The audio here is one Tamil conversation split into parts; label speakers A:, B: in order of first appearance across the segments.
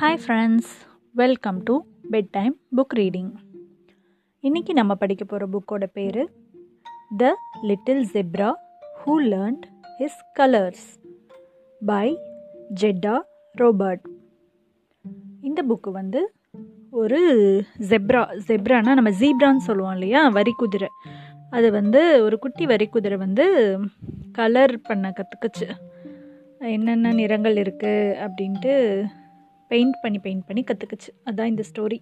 A: Hi friends welcome to bedtime book reading இன்றைக்கி நம்ம படிக்க போகிற புக்கோட பேர் the little zebra who learned his colours by Jetta Robert இந்த புக்கு வந்து ஒரு ஜெப்ரா ஜெப்ரானா நம்ம ஜீப்ரான்னு சொல்லுவோம் இல்லையா? வரி குதிரை அது வந்து ஒரு குட்டி வரி குதிரை வந்து கலர் பண்ண கற்றுக்குச்சு என்னென்ன நிறங்கள் இருக்குது அப்படின்ட்டு பெயிண்ட் பண்ணி பெயிண்ட் பண்ணி கற்றுக்குச்சு அதுதான் இந்த ஸ்டோரி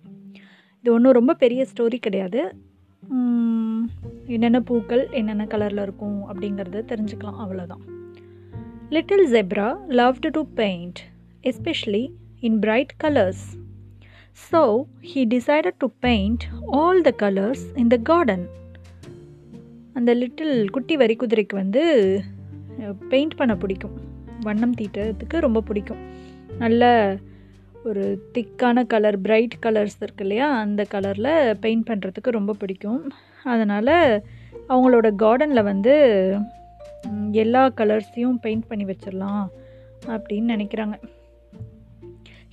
A: இது ஒன்றும் ரொம்ப பெரிய ஸ்டோரி கிடையாது. என்னென்ன பூக்கள் என்னென்ன கலரில் இருக்கும் அப்படிங்கிறத தெரிஞ்சுக்கலாம். அவ்வளோதான் little zebra loved to paint especially in bright colours so he decided to paint all the colours in the garden அந்த லிட்டில் குட்டி வரி குதிரைக்கு வந்து பெயிண்ட் பண்ண பிடிக்கும். வண்ணம் தீட்டுறதுக்கு ரொம்ப பிடிக்கும். நல்ல ஒரு திக்கான கலர் பிரைட் கலர்ஸ் இருக்கு இல்லையா? அந்த கலரில் பெயிண்ட் பண்ணுறதுக்கு ரொம்ப பிடிக்கும். அதனால் அவங்களோட கார்டனில் வந்து எல்லா கலர்ஸையும் பெயிண்ட் பண்ணி வச்சிடலாம் அப்படின்னு நினைக்கிறாங்க.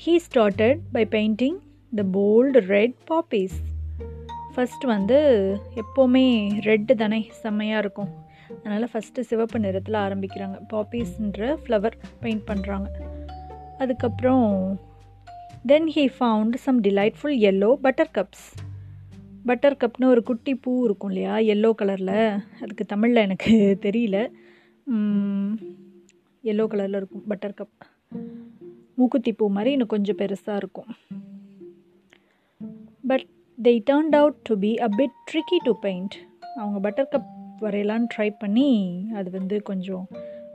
A: He started by painting the bold red poppies first வந்து எப்போவுமே ரெட்டு தானே செம்மையாக இருக்கும். அதனால் ஃபஸ்ட்டு சிவப்பு நிறத்தில் ஆரம்பிக்கிறாங்க. பாப்பீஸ்ன்ற ஃப்ளவர் பெயிண்ட் பண்ணுறாங்க அதுக்கப்புறம் then he found some delightful yellow buttercups butter கப்னு ஒரு குட்டி பூ இருக்கும் இல்லையா? எல்லோ கலரில் அதுக்கு தமிழில் எனக்கு தெரியல. எல்லோ கலரில் இருக்கும் பட்டர் கப் மூக்குத்தி பூ மாதிரி இன்னும் கொஞ்சம் பெருசாக இருக்கும். But they turned out to be a bit tricky to paint அவங்க பட்டர் கப் வரையலான்னு ட்ரை பண்ணி அது வந்து கொஞ்சம்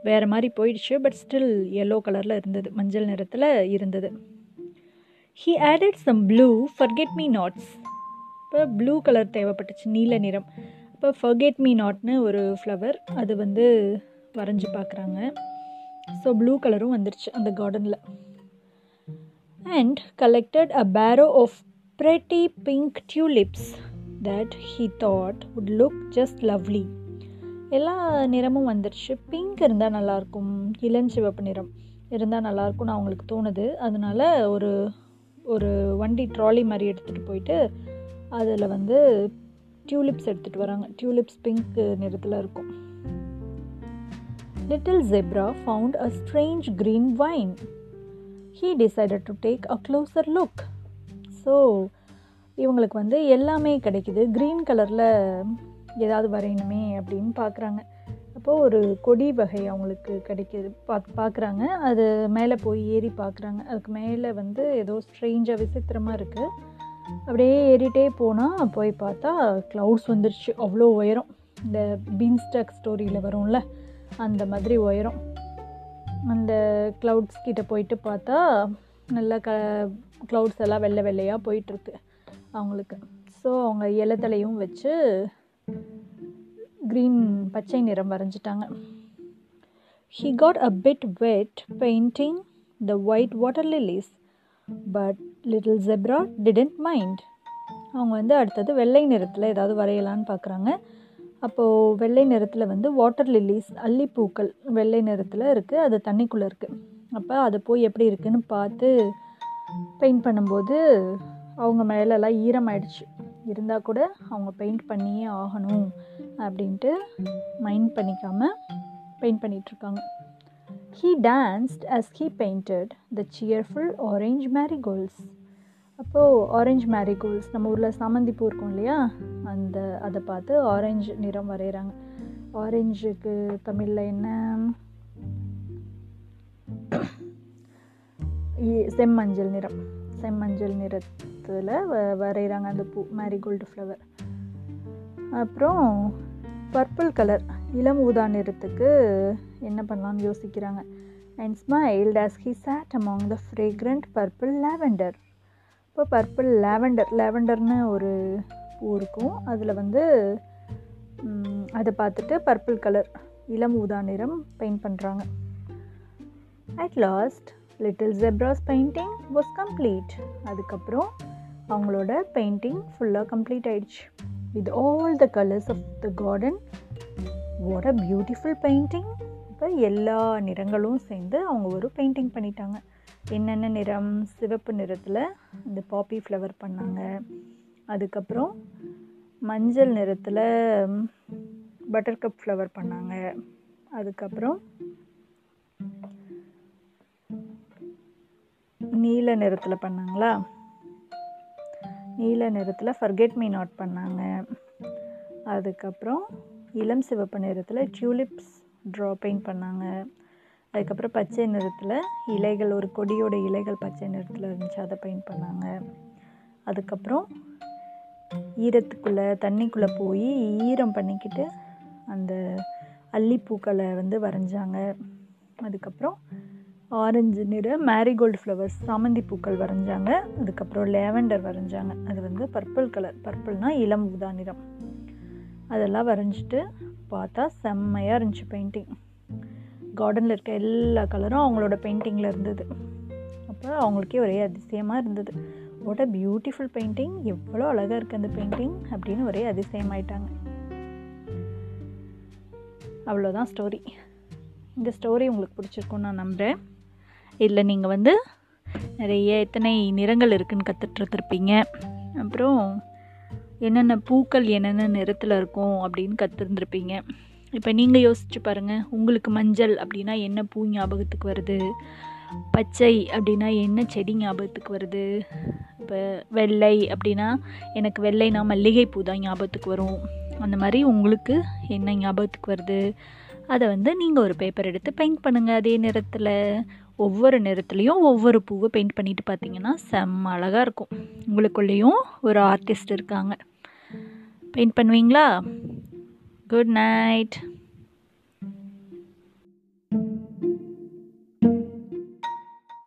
A: வேறு மாதிரி போயிடுச்சு பட் ஸ்டில் எல்லோ கலரில் இருந்தது. மஞ்சள் நிறத்தில் இருந்தது. He added some blue forget me nots இப்போ ப்ளூ கலர் தேவைப்பட்டுச்சு நீல நிறம். இப்போ ஃபர்கெட் மீ நாட்னு ஒரு ஃப்ளவர் அது வந்து வரைஞ்சி பார்க்குறாங்க ஸோ ப்ளூ கலரும் வந்துருச்சு அந்த கார்டனில் and collected a barrow of pretty pink tulips that he thought would look just lovely எல்லா நிறமும் வந்துருச்சு. பிங்க் இருந்தால் நல்லாயிருக்கும் இளஞ்சிவப்பு நிறம் இருந்தால் நல்லாயிருக்கும்னு அவங்களுக்கு தோணுது. அதனால ஒரு ஒரு வண்டி ட்ராலி மாதிரி எடுத்துகிட்டு போயிட்டு அதில் வந்து டியூலிப்ஸ் எடுத்துகிட்டு வராங்க. டியூலிப்ஸ் பிங்க் நிறத்தில் இருக்கும். Little zebra found a strange green vine he decided to take a closer look. So இவங்களுக்கு வந்து எல்லாமே கிடைக்குது. க்ரீன் கலரில் ஏதாவது வரையணுமே அப்படின்னு பார்க்குறாங்க அப்போது ஒரு கொடி வகை அவங்களுக்கு கிடைக்கிது. பாக் பார்க்குறாங்க. அது மேலே போய் ஏறி பார்க்குறாங்க. அதுக்கு மேலே வந்து ஏதோ ஸ்ட்ரேஞ்சாக விசித்திரமாக இருக்குது அப்படியே ஏறிட்டே போனால் போய் பார்த்தா க்ளவுட்ஸ் வந்துருச்சு. அவ்வளோ உயரம். இந்த பீன்ஸ்டாக் ஸ்டோரியில் வரும்ல அந்த மாதிரி உயரம். அந்த க்ளவுட்ஸ் கிட்டே போயிட்டு பார்த்தா நல்லா க க்ளவுட்ஸ் எல்லாம் வெள்ளை வெள்ளையாக போயிட்டுருக்கு அவங்களுக்கு. ஸோ அவங்க இலத்தலையும் வச்சு க்ரீன் பச்சை நிறம் வரைஞ்சிட்டாங்க. He got a bit wet painting the white water lilies but little zebra didn't mind அவங்க வந்து அடுத்தது வெள்ளை நிறத்தில் ஏதாவது வரையலான்னு பார்க்குறாங்க அப்போது வெள்ளை நிறத்தில் வந்து வாட்டர் லில்லிஸ் அல்லிப்பூக்கள் வெள்ளை நிறத்தில் இருக்குது அது தண்ணிக்குள்ளே இருக்குது அப்போ அது போய் எப்படி இருக்குன்னு பார்த்து பெயிண்ட் பண்ணும்போது அவங்க மேலெல்லாம் ஈரமாயிடுச்சு இருந்தால் கூட அவங்க பெயிண்ட் பண்ணியே ஆகணும் அப்படின்ட்டு மைண்ட் பண்ணிக்காமல் பெயிண்ட் பண்ணிகிட்ருக்காங்க he danced as he painted the cheerful orange marigolds அப்போது ஆரஞ்சு மேரிகோல்ஸ் நம்ம ஊரில் சாமந்தி பூ இருக்கும் இல்லையா? அந்த அதை பார்த்து ஆரஞ்சு நிறம் வரைகிறாங்க ஆரஞ்சுக்கு தமிழில் என்ன? இ- செம்மஞ்சள் நிறம். செம்மஞ்சள் நிறத்தில் வ வரைகிறாங்க அந்த பூ மேரிகோல்டு ஃப்ளவர் அப்புறம் பர்பிள் கலர் இளம் ஊதா நிறத்துக்கு என்ன பண்ணலான்னு யோசிக்கிறாங்க. And smiled as he sat among the fragrant purple lavender இப்போ பர்பிள் லேவெண்டர் லேவெண்டர்னு ஒரு பூ இருக்கும். அதில் வந்து அதை பார்த்துட்டு பர்பிள் கலர் இளம் ஊதா நிறம் பெயிண்ட் பண்ணுறாங்க at last little zebra's painting was complete அதுக்கப்புறம் அவங்களோட பெயிண்டிங் ஃபுல்லாக கம்ப்ளீட் ஆயிடுச்சு. With all the colours of the garden what a beautiful painting இப்போ எல்லா நிறங்களும் சேர்ந்து அவங்க ஒரு பெயிண்டிங் பண்ணிட்டாங்க. என்னென்ன நிறம் சிவப்பு நிறத்தில் இந்த பாப்பி ஃப்ளவர் பண்ணாங்க. அதுக்கப்புறம் மஞ்சள் நிறத்தில் பட்டர்கப் ஃப்ளவர் பண்ணாங்க. அதுக்கப்புறம் நீல நிறத்தில் பண்ணாங்களா? நீல நிறத்தில் ஃபர்கெட் மீ நாட் பண்ணாங்க. அதுக்கப்புறம் இளம் சிவப்பு நிறத்தில் டியூலிப்ஸ் ட்ரா பெயிண்ட் பண்ணாங்க. அதுக்கப்புறம் பச்சை நிறத்தில் இலைகள் ஒரு கொடியோட இலைகள் பச்சை நிறத்தில் இருந்துச்சு அதை பெயிண்ட் பண்ணாங்க. அதுக்கப்புறம் ஈரத்துக்குள்ளே தண்ணிக்குள்ளே போய் ஈரம் பண்ணிக்கிட்டு அந்த அல்லிப்பூக்களை வந்து வரைஞ்சாங்க. அதுக்கப்புறம் ஆரஞ்சு நிற மேரிகோல்டு ஃப்ளவர்ஸ் சாமந்தி பூக்கள் வரைஞ்சாங்க. அதுக்கப்புறம் லேவெண்டர் வரைஞ்சாங்க. அது வந்து பர்பிள் கலர் பர்பிள்னால் இளம் ஊதா நிறம். அதெல்லாம் வரைஞ்சிட்டு பார்த்தா செம்மையாக இருந்துச்சு பெயிண்டிங் கார்டனில் இருக்க எல்லா கலரும் அவங்களோட பெயிண்டிங்கில் இருந்தது. அப்போ அவங்களுக்கே ஒரே அதிசயமாக இருந்தது. வாட் அ பியூட்டிஃபுல் பெயிண்டிங் எவ்வளோ அழகாக இருக்குது அந்த பெயிண்டிங் அப்படின்னு ஒரே அதிசயமாயிட்டாங்க. அவ்வளோதான் ஸ்டோரி இந்த ஸ்டோரி உங்களுக்கு பிடிச்சிருக்குன்னு நான் நம்புகிறேன் இதில் நீங்கள் வந்து நிறைய எத்தனை நிறங்கள் இருக்குதுன்னு கற்றுட்ருந்துருப்பீங்க அப்புறம் என்னென்ன பூக்கள் என்னென்ன நிறத்தில் இருக்கும் அப்படின்னு கற்றுருந்துருப்பீங்க இப்போ நீங்கள் யோசிச்சு பாருங்கள் உங்களுக்கு மஞ்சள் அப்படின்னா என்ன பூ ஞாபகத்துக்கு வருது? பச்சை அப்படின்னா என்ன செடி ஞாபகத்துக்கு வருது? இப்போ வெள்ளை அப்படின்னா எனக்கு வெள்ளைனா மல்லிகைப்பூ தான் ஞாபகத்துக்கு வரும். அந்த மாதிரி உங்களுக்கு என்ன ஞாபகத்துக்கு வருது? அதை வந்து நீங்கள் ஒரு பேப்பர் எடுத்து பெயிண்ட் பண்ணுங்கள் அதே நிறத்தில். ஒவ்வொரு நிறத்துலேயும் ஒவ்வொரு பூவை பெயிண்ட் பண்ணிட்டு பார்த்தீங்கன்னா செம்ம அழகாக இருக்கும். உங்களுக்குள்ளேயும் ஒரு ஆர்டிஸ்ட் இருக்காங்க. பெயிண்ட் பண்ணுவீங்களா? Good night